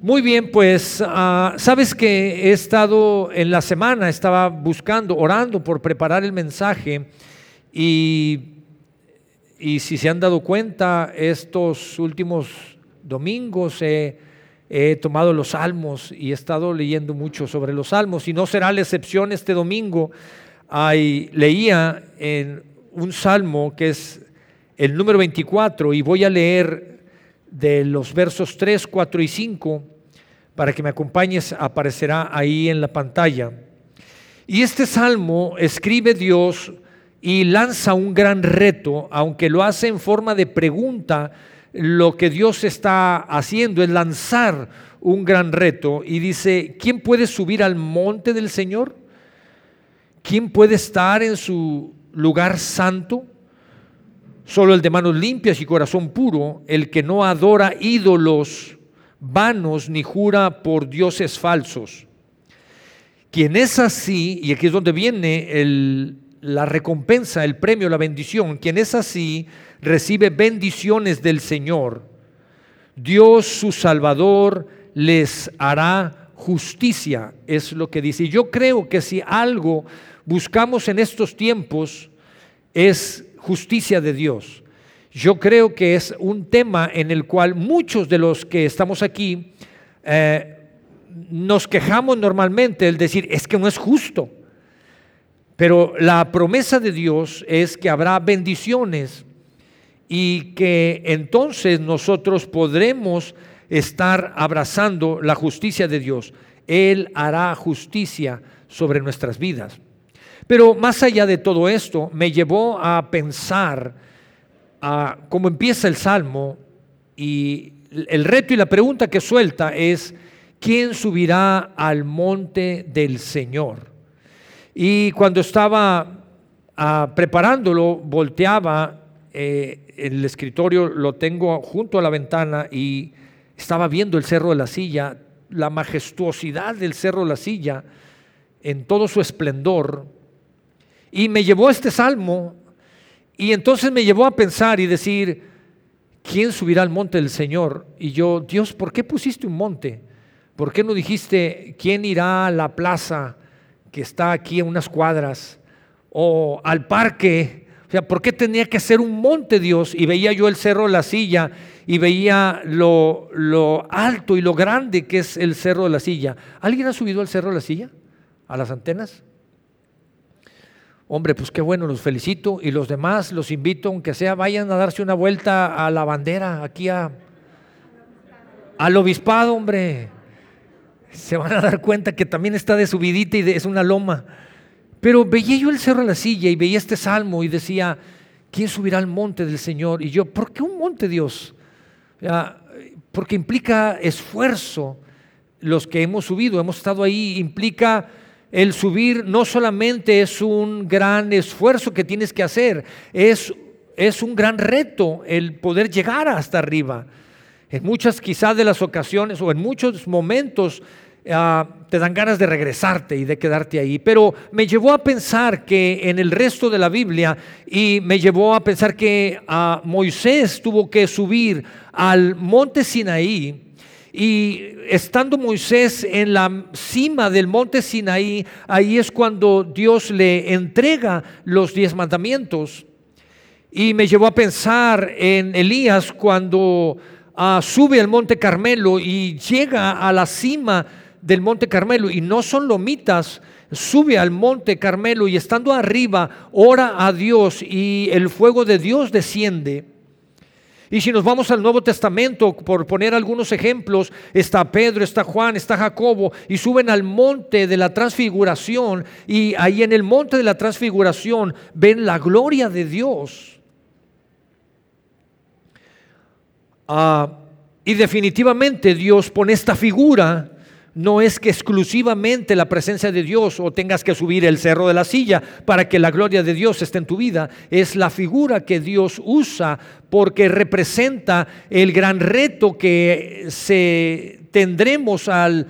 Muy bien, pues ah, sabes que he estado en la semana, estaba buscando, orando por preparar el mensaje y, y si se han dado cuenta, estos últimos domingos he, he tomado los salmos y he estado leyendo mucho sobre los salmos y no será la excepción este domingo. Leía en un salmo que es el número 24 y voy a leer de los versos 3, 4 y 5 para que me acompañes, aparecerá ahí en la pantalla. Y este salmo escribe Dios y lanza un gran reto, aunque lo hace en forma de pregunta, lo que Dios está haciendo es lanzar un gran reto y dice, ¿quién puede subir al monte del Señor? ¿Quién puede estar en su lugar santo? Solo el de manos limpias y corazón puro, el que no adora ídolos vanos ni jura por dioses falsos. Quien es así, y aquí es donde viene la recompensa, el premio, la bendición, quien es así recibe bendiciones del Señor. Dios su Salvador les hará justicia, es lo que dice. Y yo creo que si algo buscamos en estos tiempos es justicia de Dios. Yo creo que es un tema en el cual muchos de los que estamos aquí eh, nos quejamos normalmente, el decir, es que no es justo. Pero la promesa de Dios es que habrá bendiciones y que entonces nosotros podremos estar abrazando la justicia de Dios. Él hará justicia sobre nuestras vidas. Pero más allá de todo esto, me llevó a pensar cómo empieza el Salmo y el reto y la pregunta que suelta es, ¿quién subirá al monte del Señor? Y cuando estaba ah, preparándolo, volteaba eh, el escritorio, lo tengo junto a la ventana y estaba viendo el Cerro de la Silla, la majestuosidad del Cerro de la Silla en todo su esplendor y me llevó este salmo y entonces me llevó a pensar y decir, ¿quién subirá al monte del Señor? Y yo, Dios, ¿por qué pusiste un monte? ¿Por qué no dijiste, ¿quién irá a la plaza que está aquí a unas cuadras? O al parque. O sea, ¿por qué tenía que ser un monte Dios? Y veía yo el cerro de la silla y veía lo, lo alto y lo grande que es el cerro de la silla. ¿Alguien ha subido al cerro de la silla? ¿A las antenas? Hombre, pues qué bueno, los felicito y los demás los invito, aunque sea, vayan a darse una vuelta a la bandera, aquí a, al obispado, hombre. Se van a dar cuenta que también está de subidita y es una loma. Pero veía yo el cerro de la silla y veía este salmo y decía, ¿quién subirá al monte del Señor? Y yo, ¿por qué un monte, Dios? porque implica esfuerzo. Los que hemos subido, hemos estado ahí, implica el subir no solamente es un gran esfuerzo que tienes que hacer, es, es un gran reto el poder llegar hasta arriba. En muchas quizás de las ocasiones o en muchos momentos ah, te dan ganas de regresarte y de quedarte ahí. Pero me llevó a pensar que en el resto de la Biblia y me llevó a pensar que ah, Moisés tuvo que subir al monte Sinaí y estando Moisés en la cima del monte Sinaí, ahí es cuando Dios le entrega los diez mandamientos. Y me llevó a pensar en Elías cuando ah, sube al monte Carmelo y llega a la cima del monte Carmelo y no son lomitas, sube al monte Carmelo y estando arriba ora a Dios y el fuego de Dios desciende. Y si nos vamos al Nuevo Testamento, por poner algunos ejemplos, está Pedro, está Juan, está Jacobo, y suben al monte de la transfiguración, y ahí en el monte de la transfiguración ven la gloria de Dios. Ah, y definitivamente Dios pone esta figura no es que exclusivamente la presencia de Dios o tengas que subir el cerro de la silla para que la gloria de Dios esté en tu vida, es la figura que Dios usa porque representa el gran reto que se tendremos al,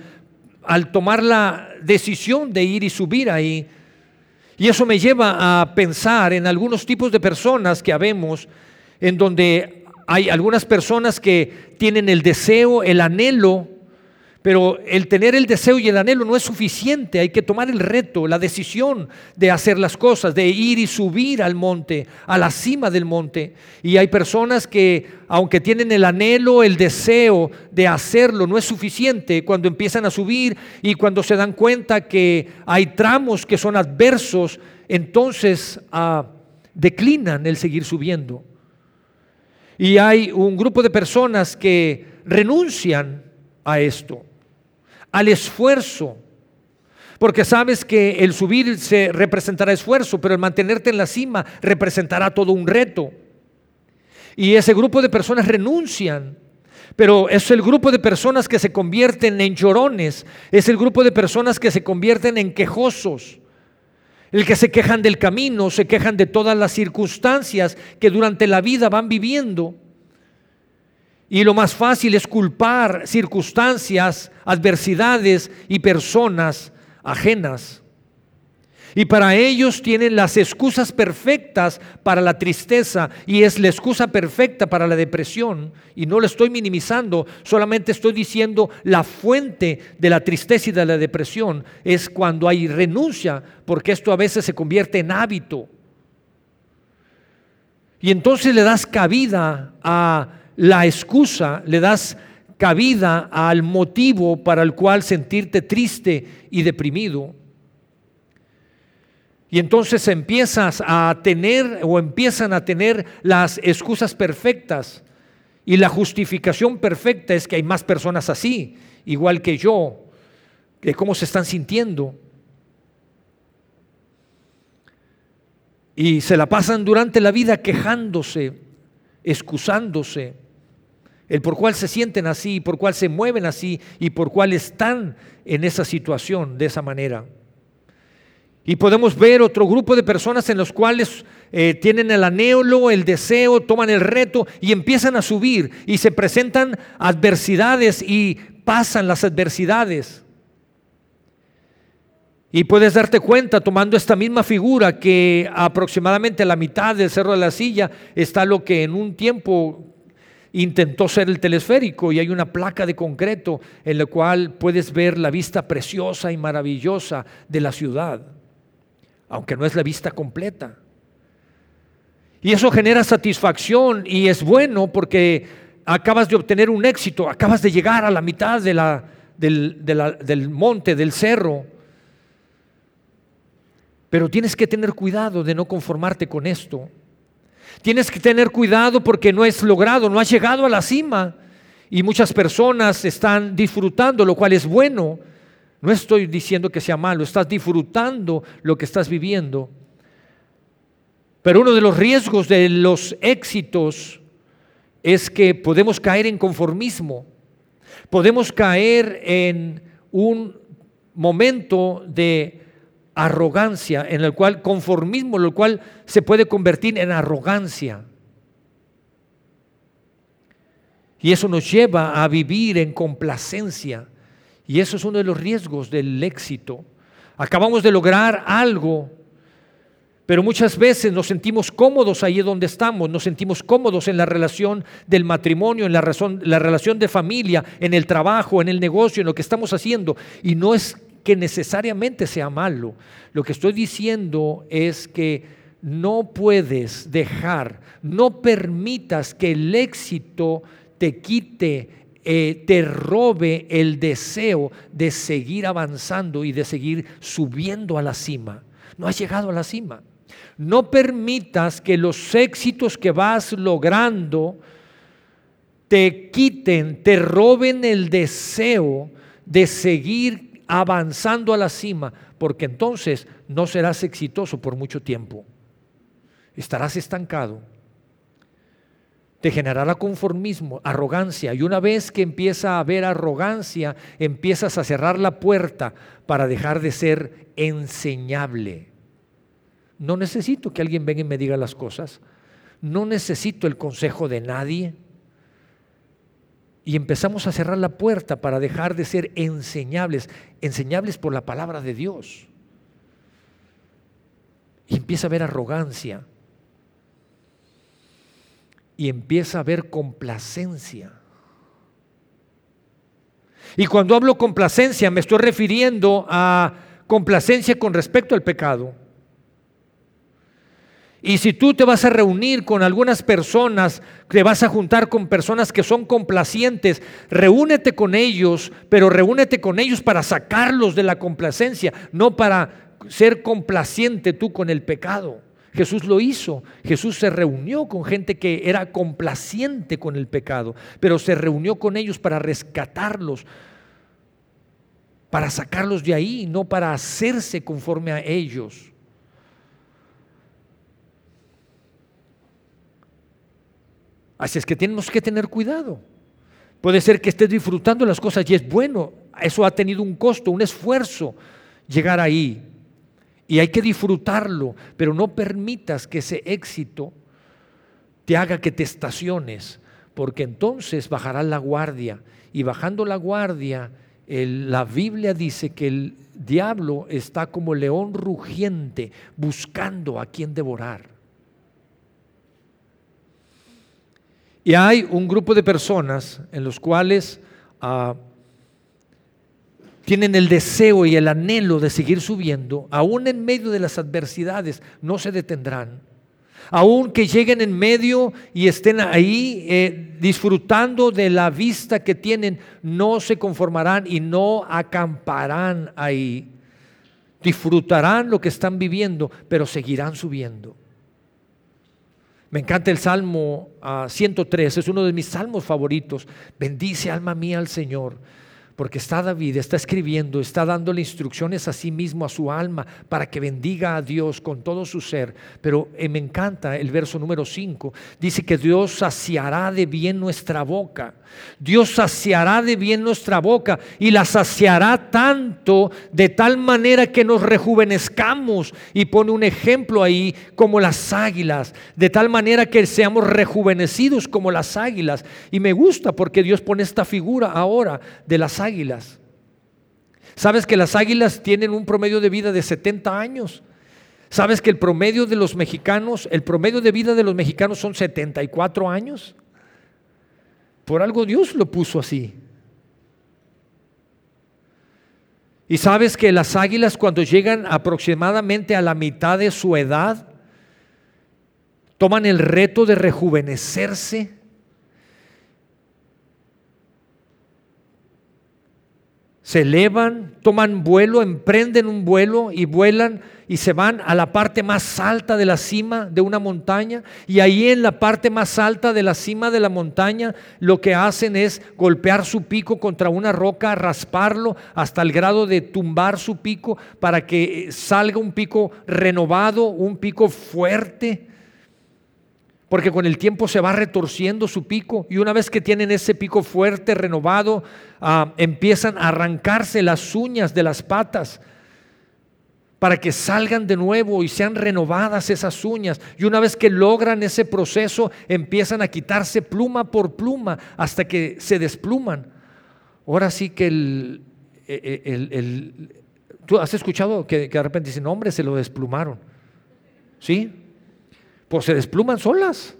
al tomar la decisión de ir y subir ahí. Y eso me lleva a pensar en algunos tipos de personas que habemos, en donde hay algunas personas que tienen el deseo, el anhelo, Pero el tener el deseo y el anhelo no es suficiente, hay que tomar el reto, la decisión de hacer las cosas, de ir y subir al monte, a la cima del monte. Y hay personas que, aunque tienen el anhelo, el deseo de hacerlo, no es suficiente cuando empiezan a subir y cuando se dan cuenta que hay tramos que son adversos, entonces ah, declinan el seguir subiendo. Y hay un grupo de personas que renuncian a esto al esfuerzo. Porque sabes que el subir se representará esfuerzo, pero el mantenerte en la cima representará todo un reto. Y ese grupo de personas renuncian. Pero es el grupo de personas que se convierten en llorones, es el grupo de personas que se convierten en quejosos, el que se quejan del camino, se quejan de todas las circunstancias que durante la vida van viviendo y lo más fácil es culpar circunstancias, adversidades y personas ajenas. Y para ellos tienen las excusas perfectas para la tristeza y es la excusa perfecta para la depresión. Y no lo estoy minimizando, solamente estoy diciendo la fuente de la tristeza y de la depresión es cuando hay renuncia, porque esto a veces se convierte en hábito. Y entonces le das cabida a la excusa, le das cabida al motivo para el cual sentirte triste y deprimido. Y entonces empiezas a tener o empiezan a tener las excusas perfectas. Y la justificación perfecta es que hay más personas así, igual que yo, que cómo se están sintiendo. Y se la pasan durante la vida quejándose, excusándose el por cuál se sienten así, por cuál se mueven así y por cuál están en esa situación de esa manera. Y podemos ver otro grupo de personas en los cuales eh, tienen el anhelo, el deseo, toman el reto y empiezan a subir y se presentan adversidades y pasan las adversidades. Y puedes darte cuenta tomando esta misma figura que aproximadamente la mitad del Cerro de la Silla está lo que en un tiempo intentó ser el telesférico y hay una placa de concreto en la cual puedes ver la vista preciosa y maravillosa de la ciudad, aunque no es la vista completa. Y eso genera satisfacción y es bueno porque acabas de obtener un éxito, acabas de llegar a la mitad del monte, del cerro. Pero tienes que tener cuidado de no conformarte con esto Tienes que tener cuidado porque no es logrado, no has llegado a la cima. Y muchas personas están disfrutando, lo cual es bueno. No estoy diciendo que sea malo, estás disfrutando lo que estás viviendo. Pero uno de los riesgos de los éxitos es que podemos caer en conformismo, podemos caer en un momento de arrogancia, en el cual conformismo, lo cual se puede convertir en arrogancia. Y eso nos lleva a vivir en complacencia. Y eso es uno de los riesgos del éxito. Acabamos de lograr algo, pero muchas veces nos sentimos cómodos ahí donde estamos, nos sentimos cómodos en la relación del matrimonio, en la, razón, la relación de familia, en el trabajo, en el negocio, en lo que estamos haciendo. Y no es que necesariamente sea malo. Lo que estoy diciendo es que no puedes dejar, no permitas que el éxito te quite, eh, te robe el deseo de seguir avanzando y de seguir subiendo a la cima. No has llegado a la cima. No permitas que los éxitos que vas logrando te quiten, te roben el deseo de seguir avanzando a la cima, porque entonces no serás exitoso por mucho tiempo. Estarás estancado. Te generará conformismo, arrogancia, y una vez que empieza a haber arrogancia, empiezas a cerrar la puerta para dejar de ser enseñable. No necesito que alguien venga y me diga las cosas. No necesito el consejo de nadie y empezamos a cerrar la puerta para dejar de ser enseñables, enseñables por la palabra de Dios. Y empieza a haber arrogancia. Y empieza a haber complacencia. Y cuando hablo complacencia me estoy refiriendo a complacencia con respecto al pecado. Y si tú te vas a reunir con algunas personas, te vas a juntar con personas que son complacientes, reúnete con ellos, pero reúnete con ellos para sacarlos de la complacencia, no para ser complaciente tú con el pecado. Jesús lo hizo. Jesús se reunió con gente que era complaciente con el pecado, pero se reunió con ellos para rescatarlos, para sacarlos de ahí, no para hacerse conforme a ellos. Así es que tenemos que tener cuidado. Puede ser que estés disfrutando las cosas y es bueno. Eso ha tenido un costo, un esfuerzo llegar ahí. Y hay que disfrutarlo, pero no permitas que ese éxito te haga que te estaciones, porque entonces bajará la guardia. Y bajando la guardia, la Biblia dice que el diablo está como león rugiente buscando a quien devorar. Y hay un grupo de personas en los cuales ah, tienen el deseo y el anhelo de seguir subiendo, aún en medio de las adversidades, no se detendrán. Aún que lleguen en medio y estén ahí eh, disfrutando de la vista que tienen, no se conformarán y no acamparán ahí. Disfrutarán lo que están viviendo, pero seguirán subiendo. Me encanta el Salmo 103, ah, es uno de mis salmos favoritos. Bendice alma mía al Señor porque está David, está escribiendo, está dándole instrucciones a sí mismo, a su alma, para que bendiga a Dios con todo su ser. Pero eh, me encanta el verso número 5. Dice que Dios saciará de bien nuestra boca. Dios saciará de bien nuestra boca y la saciará tanto de tal manera que nos rejuvenezcamos. Y pone un ejemplo ahí como las águilas, de tal manera que seamos rejuvenecidos como las águilas. Y me gusta porque Dios pone esta figura ahora de las águilas águilas. ¿Sabes que las águilas tienen un promedio de vida de 70 años? ¿Sabes que el promedio de los mexicanos, el promedio de vida de los mexicanos son 74 años? Por algo Dios lo puso así. Y sabes que las águilas cuando llegan aproximadamente a la mitad de su edad, toman el reto de rejuvenecerse se elevan, toman vuelo, emprenden un vuelo y vuelan y se van a la parte más alta de la cima de una montaña. Y ahí en la parte más alta de la cima de la montaña lo que hacen es golpear su pico contra una roca, rasparlo hasta el grado de tumbar su pico para que salga un pico renovado, un pico fuerte porque con el tiempo se va retorciendo su pico y una vez que tienen ese pico fuerte, renovado, ah, empiezan a arrancarse las uñas de las patas para que salgan de nuevo y sean renovadas esas uñas. Y una vez que logran ese proceso, empiezan a quitarse pluma por pluma hasta que se despluman. Ahora sí que el... E, e, ¿Tú has escuchado que, que de repente dicen, hombre, se lo desplumaron? ¿Sí? Pues se despluman solas.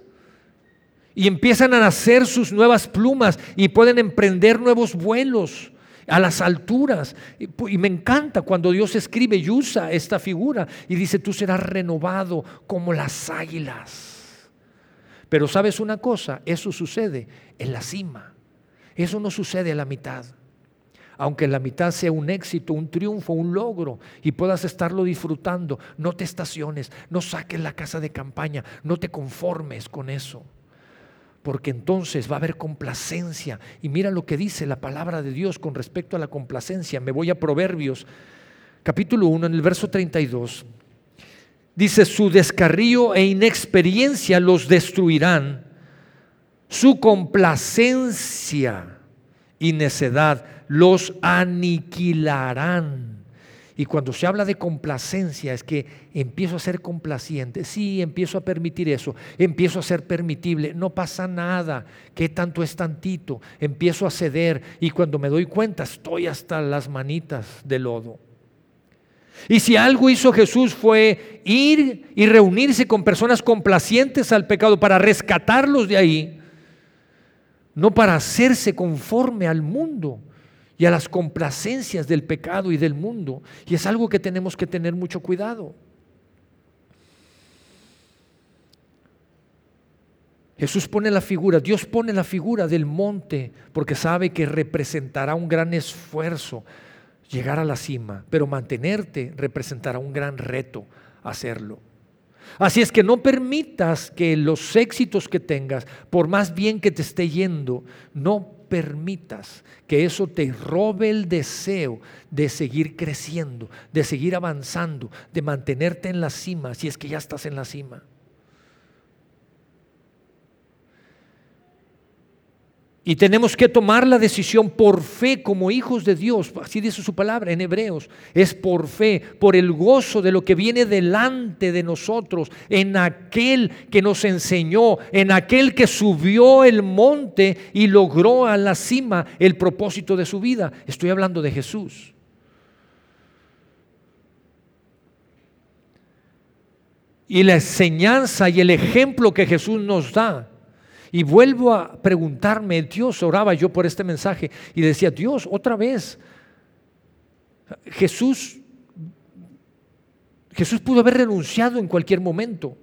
Y empiezan a nacer sus nuevas plumas y pueden emprender nuevos vuelos a las alturas. Y me encanta cuando Dios escribe y usa esta figura y dice, tú serás renovado como las águilas. Pero sabes una cosa, eso sucede en la cima. Eso no sucede a la mitad aunque la mitad sea un éxito, un triunfo, un logro, y puedas estarlo disfrutando, no te estaciones, no saques la casa de campaña, no te conformes con eso. Porque entonces va a haber complacencia. Y mira lo que dice la palabra de Dios con respecto a la complacencia. Me voy a Proverbios, capítulo 1, en el verso 32. Dice, su descarrío e inexperiencia los destruirán. Su complacencia y necedad los aniquilarán. Y cuando se habla de complacencia es que empiezo a ser complaciente. Sí, empiezo a permitir eso. Empiezo a ser permitible. No pasa nada. ¿Qué tanto es tantito? Empiezo a ceder y cuando me doy cuenta estoy hasta las manitas de lodo. Y si algo hizo Jesús fue ir y reunirse con personas complacientes al pecado para rescatarlos de ahí, no para hacerse conforme al mundo. Y a las complacencias del pecado y del mundo. Y es algo que tenemos que tener mucho cuidado. Jesús pone la figura, Dios pone la figura del monte porque sabe que representará un gran esfuerzo llegar a la cima, pero mantenerte representará un gran reto hacerlo. Así es que no permitas que los éxitos que tengas, por más bien que te esté yendo, no permitas que eso te robe el deseo de seguir creciendo, de seguir avanzando, de mantenerte en la cima, si es que ya estás en la cima. Y tenemos que tomar la decisión por fe como hijos de Dios, así dice su palabra en Hebreos, es por fe, por el gozo de lo que viene delante de nosotros, en aquel que nos enseñó, en aquel que subió el monte y logró a la cima el propósito de su vida. Estoy hablando de Jesús. Y la enseñanza y el ejemplo que Jesús nos da y vuelvo a preguntarme, Dios, oraba yo por este mensaje y decía, Dios, otra vez, Jesús, Jesús pudo haber renunciado en cualquier momento.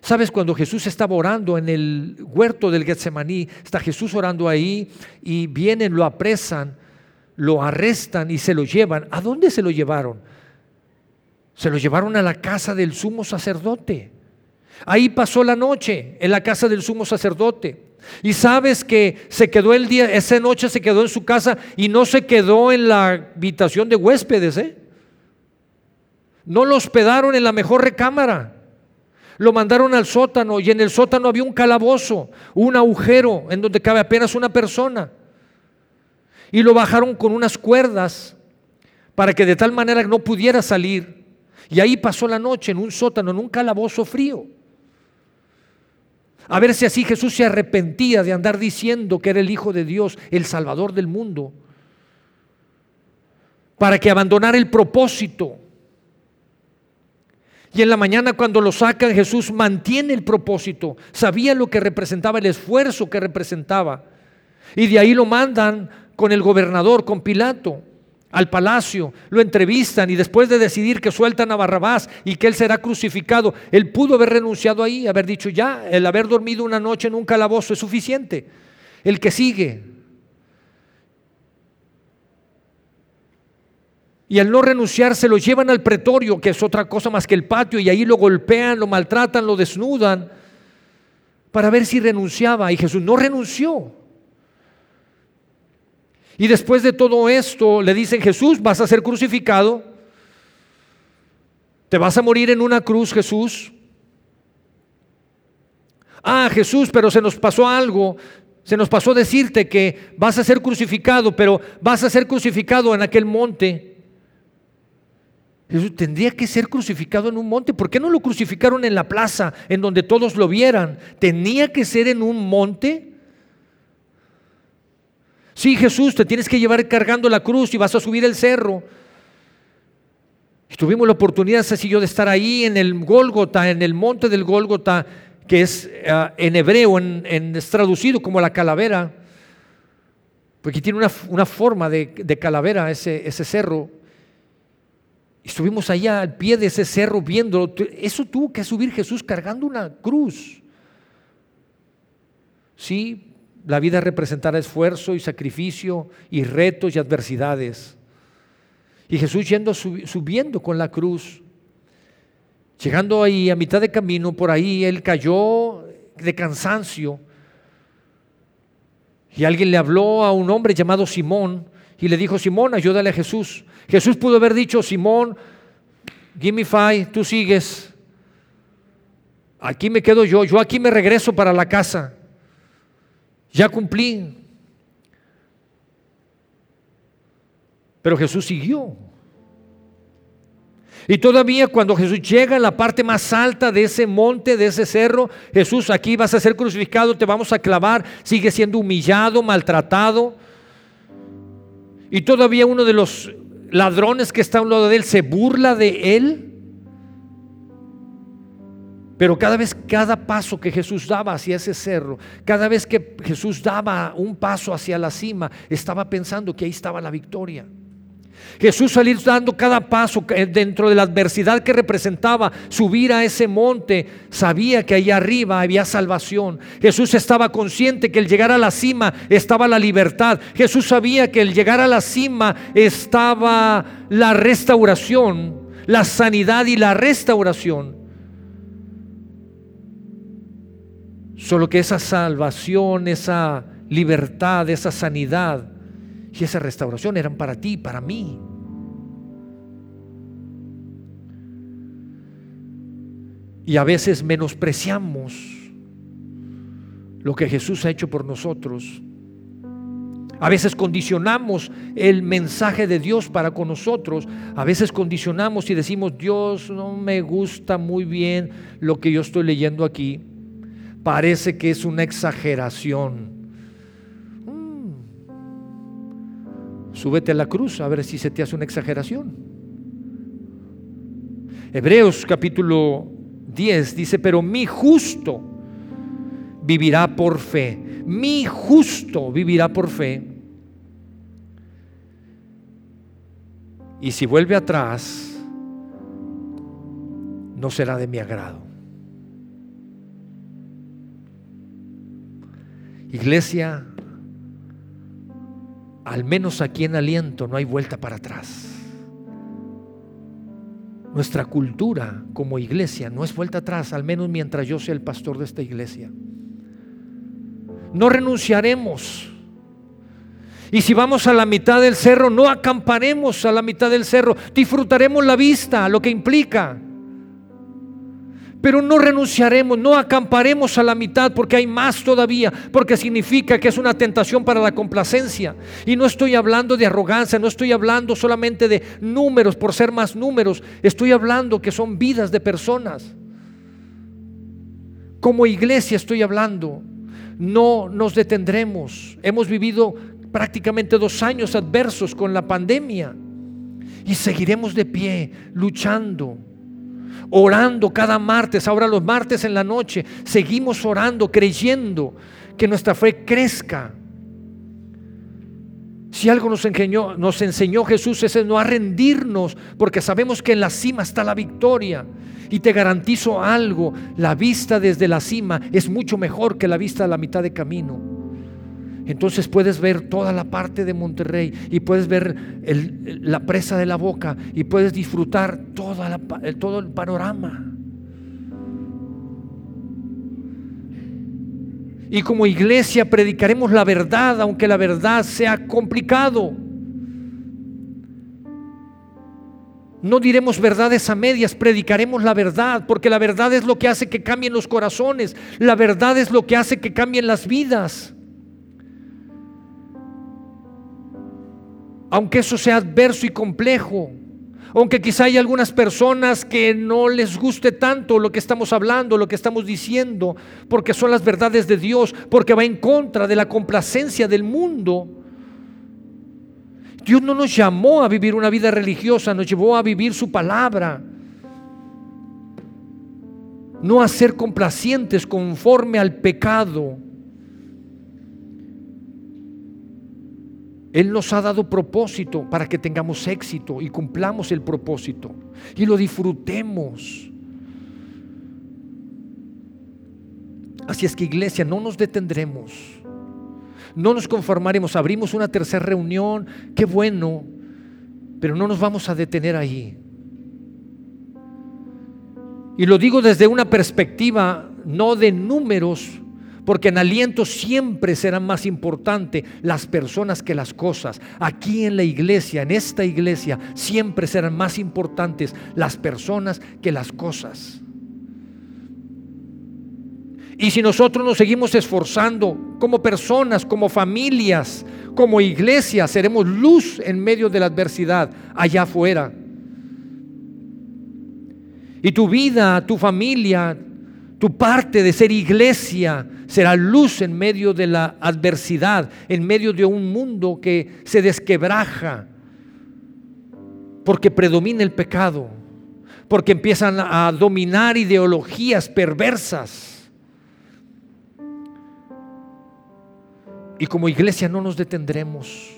¿Sabes? Cuando Jesús estaba orando en el huerto del Getsemaní, está Jesús orando ahí y vienen, lo apresan, lo arrestan y se lo llevan. ¿A dónde se lo llevaron? Se lo llevaron a la casa del sumo sacerdote. Ahí pasó la noche en la casa del sumo sacerdote. Y sabes que se quedó el día, esa noche se quedó en su casa y no se quedó en la habitación de huéspedes. ¿eh? No lo hospedaron en la mejor recámara. Lo mandaron al sótano y en el sótano había un calabozo, un agujero en donde cabe apenas una persona. Y lo bajaron con unas cuerdas para que de tal manera no pudiera salir. Y ahí pasó la noche en un sótano, en un calabozo frío. A ver si así Jesús se arrepentía de andar diciendo que era el Hijo de Dios, el Salvador del mundo, para que abandonara el propósito. Y en la mañana cuando lo sacan, Jesús mantiene el propósito, sabía lo que representaba, el esfuerzo que representaba. Y de ahí lo mandan con el gobernador, con Pilato al palacio, lo entrevistan y después de decidir que sueltan a Barrabás y que él será crucificado, él pudo haber renunciado ahí, haber dicho ya, el haber dormido una noche en un calabozo es suficiente. El que sigue. Y al no renunciar se lo llevan al pretorio, que es otra cosa más que el patio, y ahí lo golpean, lo maltratan, lo desnudan, para ver si renunciaba. Y Jesús no renunció. Y después de todo esto le dicen, Jesús, vas a ser crucificado, te vas a morir en una cruz, Jesús. Ah, Jesús, pero se nos pasó algo. Se nos pasó decirte que vas a ser crucificado, pero vas a ser crucificado en aquel monte. Jesús tendría que ser crucificado en un monte. ¿Por qué no lo crucificaron en la plaza, en donde todos lo vieran? Tenía que ser en un monte. Sí, Jesús, te tienes que llevar cargando la cruz y vas a subir el cerro. Y tuvimos la oportunidad, así yo, de estar ahí en el Gólgota, en el monte del Gólgota, que es ah, en hebreo, en, es traducido como la calavera, porque tiene una, forma de, calavera ese, ese cerro. Y estuvimos allá al pie de ese cerro viendo. Eso tuvo que subir Jesús cargando una cruz. Sí, la vida representará esfuerzo y sacrificio y retos y adversidades. Y Jesús yendo, subiendo con la cruz, llegando ahí a mitad de camino, por ahí él cayó de cansancio. Y alguien le habló a un hombre llamado Simón y le dijo, Simón, ayúdale a Jesús. Jesús pudo haber dicho, Simón, give me five, tú sigues. Aquí me quedo yo, yo aquí me regreso para la casa ya cumplí. Pero Jesús siguió. Y todavía cuando Jesús llega a la parte más alta de ese monte, de ese cerro, Jesús, aquí vas a ser crucificado, te vamos a clavar, sigue siendo humillado, maltratado. Y todavía uno de los ladrones que está a un lado de él se burla de él. Pero cada vez, cada paso que Jesús daba hacia ese cerro, cada vez que Jesús daba un paso hacia la cima, estaba pensando que ahí estaba la victoria. Jesús salir dando cada paso dentro de la adversidad que representaba subir a ese monte, sabía que allá arriba había salvación. Jesús estaba consciente que el llegar a la cima estaba la libertad. Jesús sabía que el llegar a la cima estaba la restauración, la sanidad y la restauración. Solo que esa salvación, esa libertad, esa sanidad y esa restauración eran para ti, para mí. Y a veces menospreciamos lo que Jesús ha hecho por nosotros. A veces condicionamos el mensaje de Dios para con nosotros. A veces condicionamos y decimos, Dios, no me gusta muy bien lo que yo estoy leyendo aquí parece que es una exageración. Mm. Súbete a la cruz a ver si se te hace una exageración. Hebreos capítulo 10 dice, pero mi justo vivirá por fe. Mi justo vivirá por fe. Y si vuelve atrás, no será de mi agrado. Iglesia, al menos aquí en aliento no hay vuelta para atrás. Nuestra cultura como iglesia no es vuelta atrás, al menos mientras yo sea el pastor de esta iglesia. No renunciaremos. Y si vamos a la mitad del cerro, no acamparemos a la mitad del cerro, disfrutaremos la vista, lo que implica. Pero no renunciaremos, no acamparemos a la mitad porque hay más todavía, porque significa que es una tentación para la complacencia. Y no estoy hablando de arrogancia, no estoy hablando solamente de números por ser más números, estoy hablando que son vidas de personas. Como iglesia estoy hablando, no nos detendremos. Hemos vivido prácticamente dos años adversos con la pandemia y seguiremos de pie, luchando orando cada martes, ahora los martes en la noche, seguimos orando, creyendo que nuestra fe crezca. Si algo nos enseñó, nos enseñó Jesús es no a rendirnos, porque sabemos que en la cima está la victoria. Y te garantizo algo, la vista desde la cima es mucho mejor que la vista a la mitad de camino. Entonces puedes ver toda la parte de Monterrey y puedes ver la presa de la boca y puedes disfrutar todo el panorama. Y como iglesia predicaremos la verdad, aunque la verdad sea complicado. No diremos verdades a medias, predicaremos la verdad, porque la verdad es lo que hace que cambien los corazones, la verdad es lo que hace que cambien las vidas. Aunque eso sea adverso y complejo, aunque quizá hay algunas personas que no les guste tanto lo que estamos hablando, lo que estamos diciendo, porque son las verdades de Dios, porque va en contra de la complacencia del mundo. Dios no nos llamó a vivir una vida religiosa, nos llevó a vivir su palabra. No a ser complacientes conforme al pecado Él nos ha dado propósito para que tengamos éxito y cumplamos el propósito y lo disfrutemos. Así es que iglesia, no nos detendremos, no nos conformaremos, abrimos una tercera reunión, qué bueno, pero no nos vamos a detener ahí. Y lo digo desde una perspectiva no de números, porque en aliento siempre serán más importantes las personas que las cosas. Aquí en la iglesia, en esta iglesia, siempre serán más importantes las personas que las cosas. Y si nosotros nos seguimos esforzando como personas, como familias, como iglesia, seremos luz en medio de la adversidad allá afuera. Y tu vida, tu familia, tu parte de ser iglesia será luz en medio de la adversidad, en medio de un mundo que se desquebraja, porque predomina el pecado, porque empiezan a dominar ideologías perversas. Y como iglesia no nos detendremos.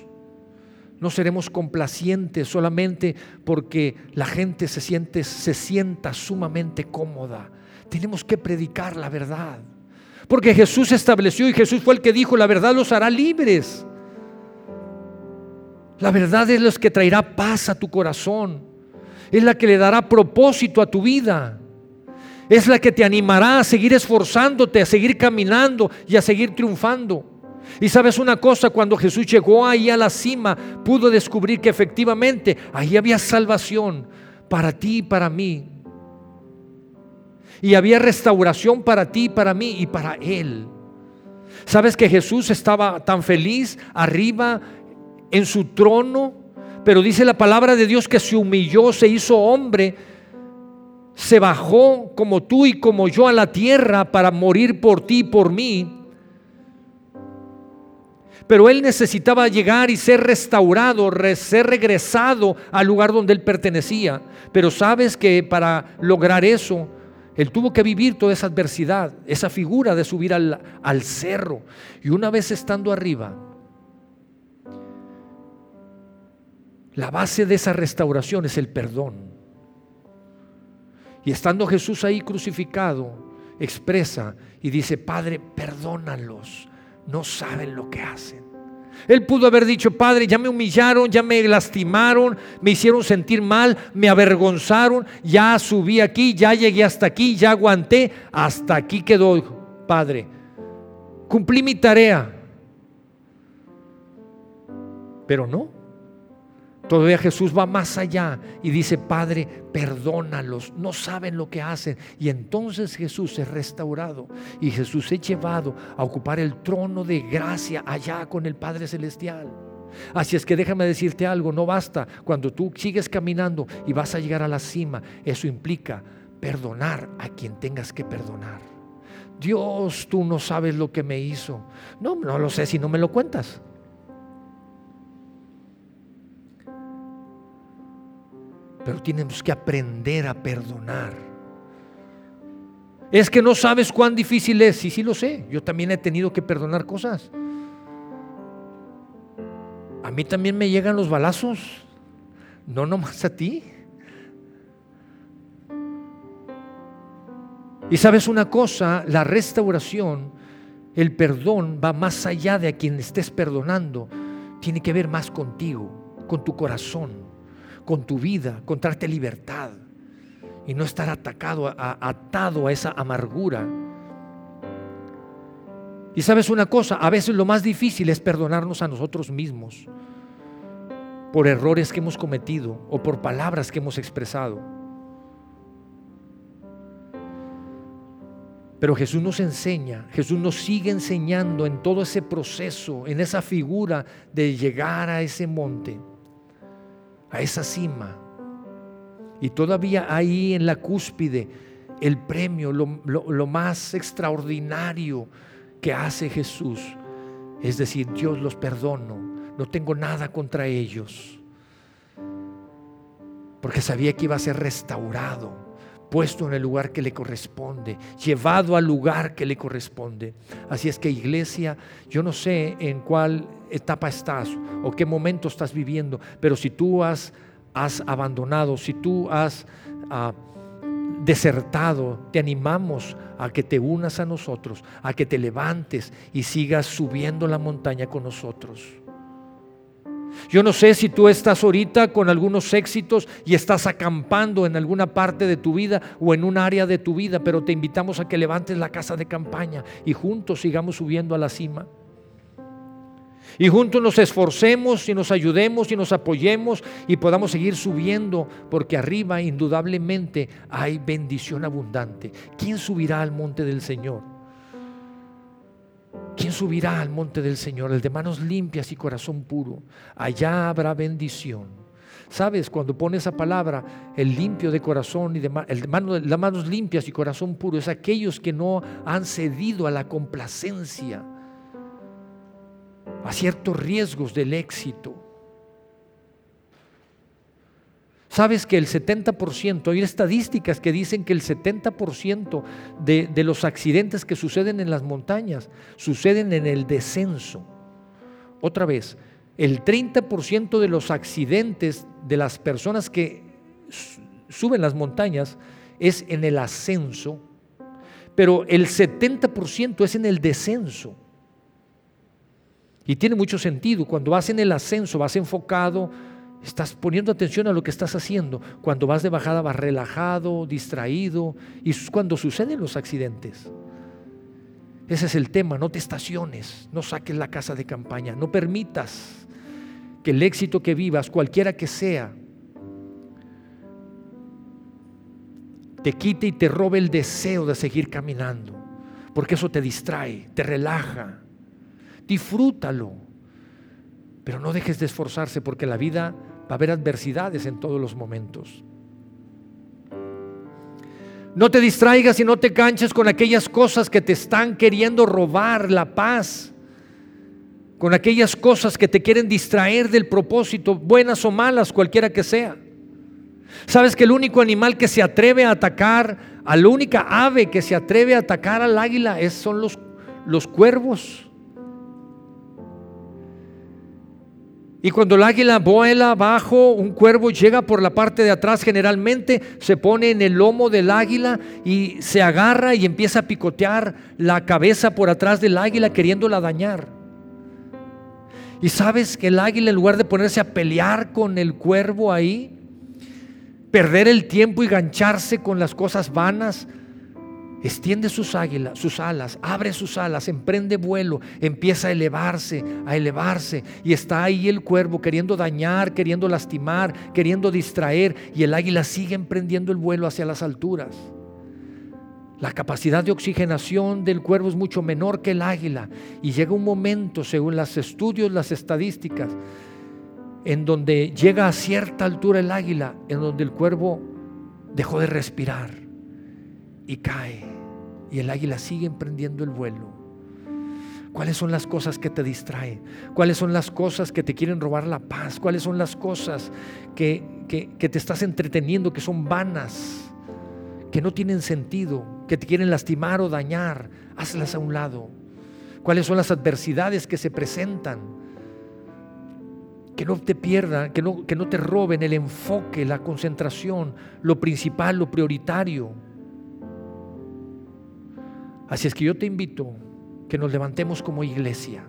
No seremos complacientes solamente porque la gente se siente se sienta sumamente cómoda. Tenemos que predicar la verdad. Porque Jesús estableció y Jesús fue el que dijo, la verdad los hará libres. La verdad es la que traerá paz a tu corazón. Es la que le dará propósito a tu vida. Es la que te animará a seguir esforzándote, a seguir caminando y a seguir triunfando. Y sabes una cosa, cuando Jesús llegó ahí a la cima, pudo descubrir que efectivamente ahí había salvación para ti y para mí. Y había restauración para ti, para mí y para él. Sabes que Jesús estaba tan feliz arriba en su trono, pero dice la palabra de Dios que se humilló, se hizo hombre, se bajó como tú y como yo a la tierra para morir por ti y por mí. Pero él necesitaba llegar y ser restaurado, ser regresado al lugar donde él pertenecía. Pero sabes que para lograr eso, él tuvo que vivir toda esa adversidad, esa figura de subir al, al cerro. Y una vez estando arriba, La base de esa restauración es el perdón. Y estando Jesús ahí crucificado, expresa y dice, Padre, perdónalos, no saben lo que hacen. Él pudo haber dicho, Padre, ya me humillaron, ya me lastimaron, me hicieron sentir mal, me avergonzaron, ya subí aquí, ya llegué hasta aquí, ya aguanté, hasta aquí quedó, Padre. Cumplí mi tarea. Pero no. Todavía Jesús va más allá y dice, Padre, perdónalos, no saben lo que hacen. Y entonces Jesús es restaurado y Jesús es llevado a ocupar el trono de gracia allá con el Padre Celestial. Así es que déjame decirte algo, no basta cuando tú sigues caminando y vas a llegar a la cima, eso implica perdonar a quien tengas que perdonar. Dios, tú no sabes lo que me hizo. No, no lo sé si no me lo cuentas. Pero tenemos que aprender a perdonar. Es que no sabes cuán difícil es. Sí, sí lo sé. Yo también he tenido que perdonar cosas. A mí también me llegan los balazos. No nomás a ti. Y sabes una cosa, la restauración, el perdón va más allá de a quien estés perdonando. Tiene que ver más contigo, con tu corazón con tu vida, contarte libertad y no estar atacado, atado a esa amargura. Y sabes una cosa, a veces lo más difícil es perdonarnos a nosotros mismos por errores que hemos cometido o por palabras que hemos expresado. Pero Jesús nos enseña, Jesús nos sigue enseñando en todo ese proceso, en esa figura de llegar a ese monte a esa cima. Y todavía ahí en la cúspide, el premio, lo, más extraordinario que hace Jesús, es decir, Dios los perdono, no tengo nada contra ellos, porque sabía que iba a ser restaurado, puesto en el lugar que le corresponde, llevado al lugar que le corresponde. Así es que iglesia, yo no sé en cuál etapa estás o qué momento estás viviendo, pero si tú has, has abandonado, si tú has ah, desertado, te animamos a que te unas a nosotros, a que te levantes y sigas subiendo la montaña con nosotros. Yo no sé si tú estás ahorita con algunos éxitos y estás acampando en alguna parte de tu vida o en un área de tu vida, pero te invitamos a que levantes la casa de campaña y juntos sigamos subiendo a la cima. Y juntos nos esforcemos y nos ayudemos y nos apoyemos y podamos seguir subiendo, porque arriba indudablemente hay bendición abundante. ¿Quién subirá al monte del Señor? ¿Quién subirá al monte del Señor? El de manos limpias y corazón puro. Allá habrá bendición. ¿Sabes? Cuando pone esa palabra, el limpio de corazón y de, el de las manos limpias y corazón puro, es aquellos que no han cedido a la complacencia a ciertos riesgos del éxito. Sabes que el 70%, hay estadísticas que dicen que el 70% de, de los accidentes que suceden en las montañas suceden en el descenso. Otra vez, el 30% de los accidentes de las personas que suben las montañas es en el ascenso, pero el 70% es en el descenso. Y tiene mucho sentido. Cuando vas en el ascenso, vas enfocado, estás poniendo atención a lo que estás haciendo. Cuando vas de bajada, vas relajado, distraído. Y es cuando suceden los accidentes. Ese es el tema, no te estaciones, no saques la casa de campaña, no permitas que el éxito que vivas, cualquiera que sea, te quite y te robe el deseo de seguir caminando, porque eso te distrae, te relaja. Disfrútalo, pero no dejes de esforzarse porque la vida va a haber adversidades en todos los momentos. No te distraigas y no te canches con aquellas cosas que te están queriendo robar la paz, con aquellas cosas que te quieren distraer del propósito, buenas o malas, cualquiera que sea. ¿Sabes que el único animal que se atreve a atacar, a la única ave que se atreve a atacar al águila es, son los, los cuervos? Y cuando el águila vuela abajo, un cuervo llega por la parte de atrás, generalmente se pone en el lomo del águila y se agarra y empieza a picotear la cabeza por atrás del águila queriéndola dañar. Y sabes que el águila en lugar de ponerse a pelear con el cuervo ahí, perder el tiempo y gancharse con las cosas vanas, extiende sus, águilas, sus alas, abre sus alas, emprende vuelo, empieza a elevarse, a elevarse. Y está ahí el cuervo queriendo dañar, queriendo lastimar, queriendo distraer. Y el águila sigue emprendiendo el vuelo hacia las alturas. La capacidad de oxigenación del cuervo es mucho menor que el águila. Y llega un momento, según los estudios, las estadísticas, en donde llega a cierta altura el águila, en donde el cuervo dejó de respirar y cae. Y el águila sigue emprendiendo el vuelo. ¿Cuáles son las cosas que te distraen? ¿Cuáles son las cosas que te quieren robar la paz? ¿Cuáles son las cosas que, que, te estás entreteniendo, que son vanas, que no tienen sentido, que te quieren lastimar o dañar? Hazlas a un lado. ¿Cuáles son las adversidades que se presentan? que no te pierdan, que no, que no te roben el enfoque, la concentración, lo principal, lo prioritario. Así es que yo te invito que nos levantemos como iglesia.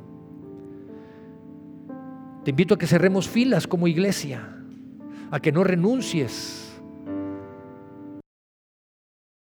Te invito a que cerremos filas como iglesia, a que no renuncies